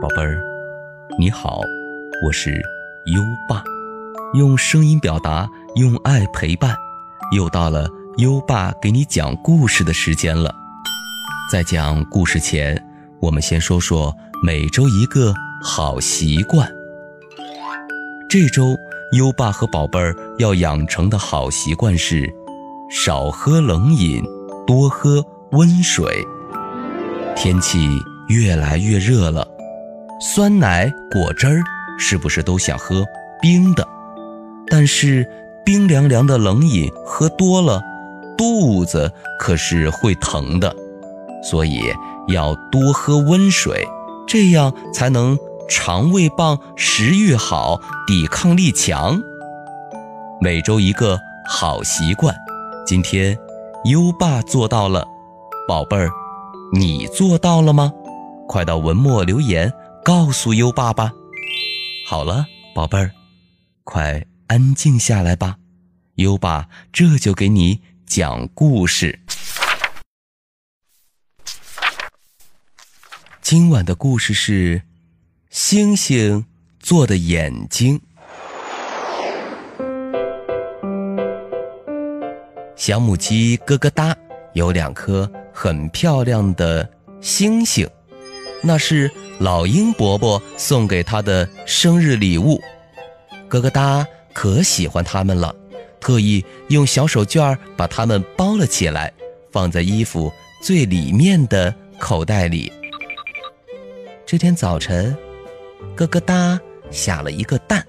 宝贝儿，你好，我是优爸，用声音表达，用爱陪伴，又到了优爸给你讲故事的时间了。在讲故事前，我们先说说每周一个好习惯。这周优爸和宝贝儿要养成的好习惯是：少喝冷饮，多喝温水。天气越来越热了。酸奶、果汁儿，是不是都想喝冰的？但是冰凉凉的冷饮喝多了，肚子可是会疼的。所以要多喝温水，这样才能肠胃棒、食欲好、抵抗力强。每周一个好习惯，今天优爸做到了，宝贝儿，你做到了吗？快到文末留言。告诉优爸吧。好了，宝贝儿，快安静下来吧。优爸这就给你讲故事。今晚的故事是星星做的眼睛。小母鸡咯咯哒有两颗很漂亮的星星，那是。老鹰伯伯送给他的生日礼物，咯咯哒可喜欢它们了，特意用小手绢把它们包了起来，放在衣服最里面的口袋里。这天早晨，咯咯哒下了一个蛋，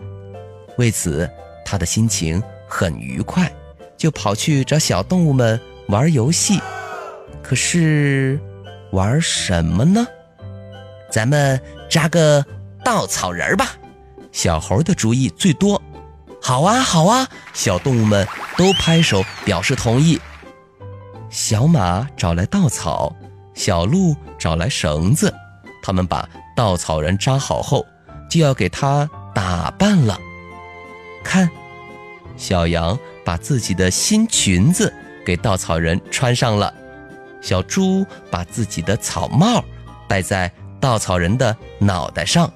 为此他的心情很愉快，就跑去找小动物们玩游戏。可是，玩什么呢？咱们扎个稻草人吧，小猴的主意最多。好啊，好啊，小动物们都拍手表示同意。小马找来稻草，小鹿找来绳子，他们把稻草人扎好后，就要给它打扮了。看，小羊把自己的新裙子给稻草人穿上了，小猪把自己的草帽戴在。稻草人的脑袋上，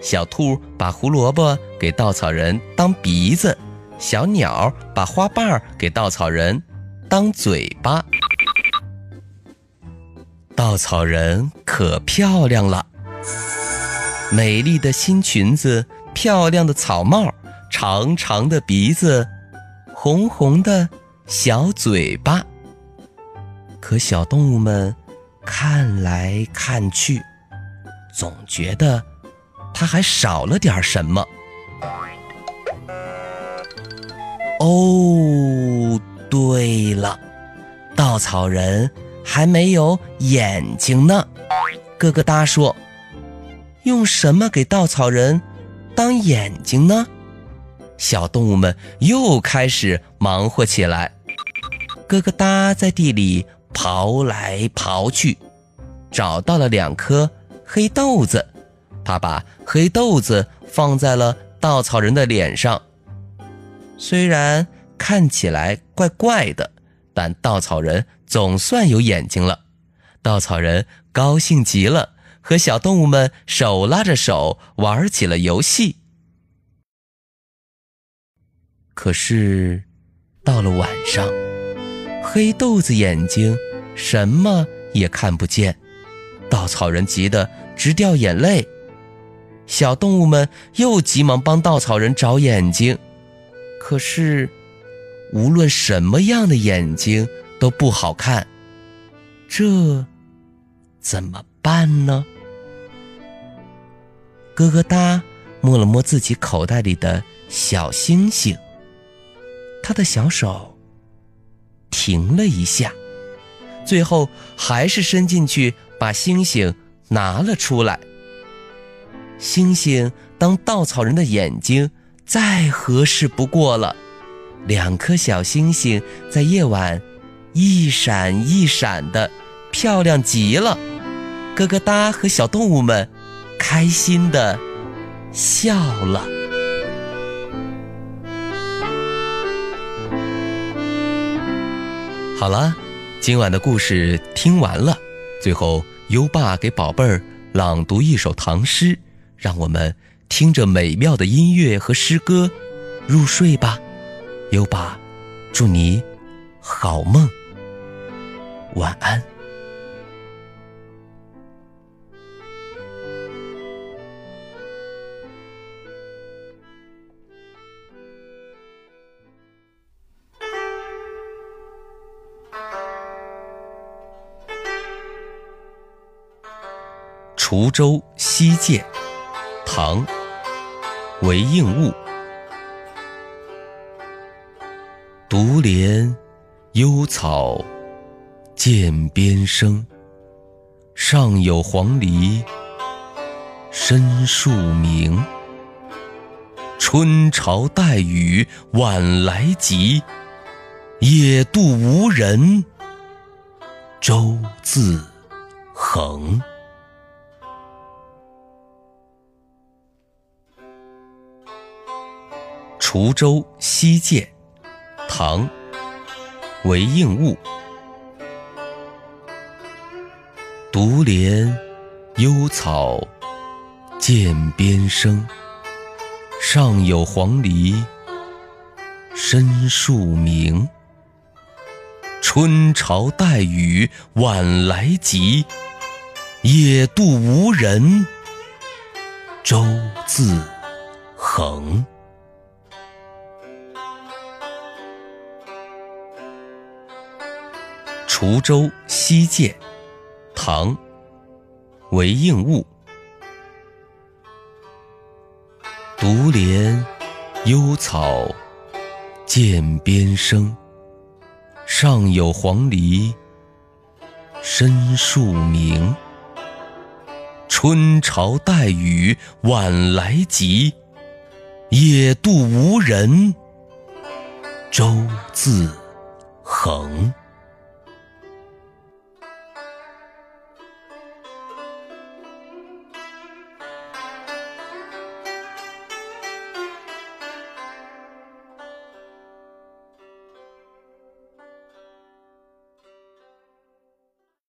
小兔把胡萝卜给稻草人当鼻子，小鸟把花瓣给稻草人当嘴巴。稻草人可漂亮了，美丽的新裙子，漂亮的草帽，长长的鼻子，红红的小嘴巴。可小动物们看来看去。总觉得他还少了点什么。哦，对了，稻草人还没有眼睛呢。咯咯哒说：“用什么给稻草人当眼睛呢？”小动物们又开始忙活起来。咯咯哒在地里刨来刨去，找到了两颗。黑豆子，他把黑豆子放在了稻草人的脸上。虽然看起来怪怪的，但稻草人总算有眼睛了。稻草人高兴极了，和小动物们手拉着手玩起了游戏。可是，到了晚上，黑豆子眼睛什么也看不见。稻草人急得直掉眼泪，小动物们又急忙帮稻草人找眼睛，可是无论什么样的眼睛都不好看，这怎么办呢？咯咯哒摸了摸自己口袋里的小星星，他的小手停了一下，最后还是伸进去。把星星拿了出来。星星当稻草人的眼睛再合适不过了，两颗小星星在夜晚一闪一闪的，漂亮极了。咯咯哒和小动物们开心的笑了。好了，今晚的故事听完了。最后，优爸给宝贝儿朗读一首唐诗，让我们听着美妙的音乐和诗歌入睡吧。优爸，祝你好梦，晚安。滁州西涧，唐·韦应物。独怜幽草涧边生，上有黄鹂深树鸣。春潮带雨晚来急，野渡无人舟自横。滁州西涧，唐·韦应物。独怜幽草涧边生，上有黄鹂深树鸣。春潮带雨晚来急，野渡无人舟自横。滁州西涧，唐·韦应物。独怜幽草涧边生，上有黄鹂深树鸣。春潮带雨晚来急，野渡无人舟自横。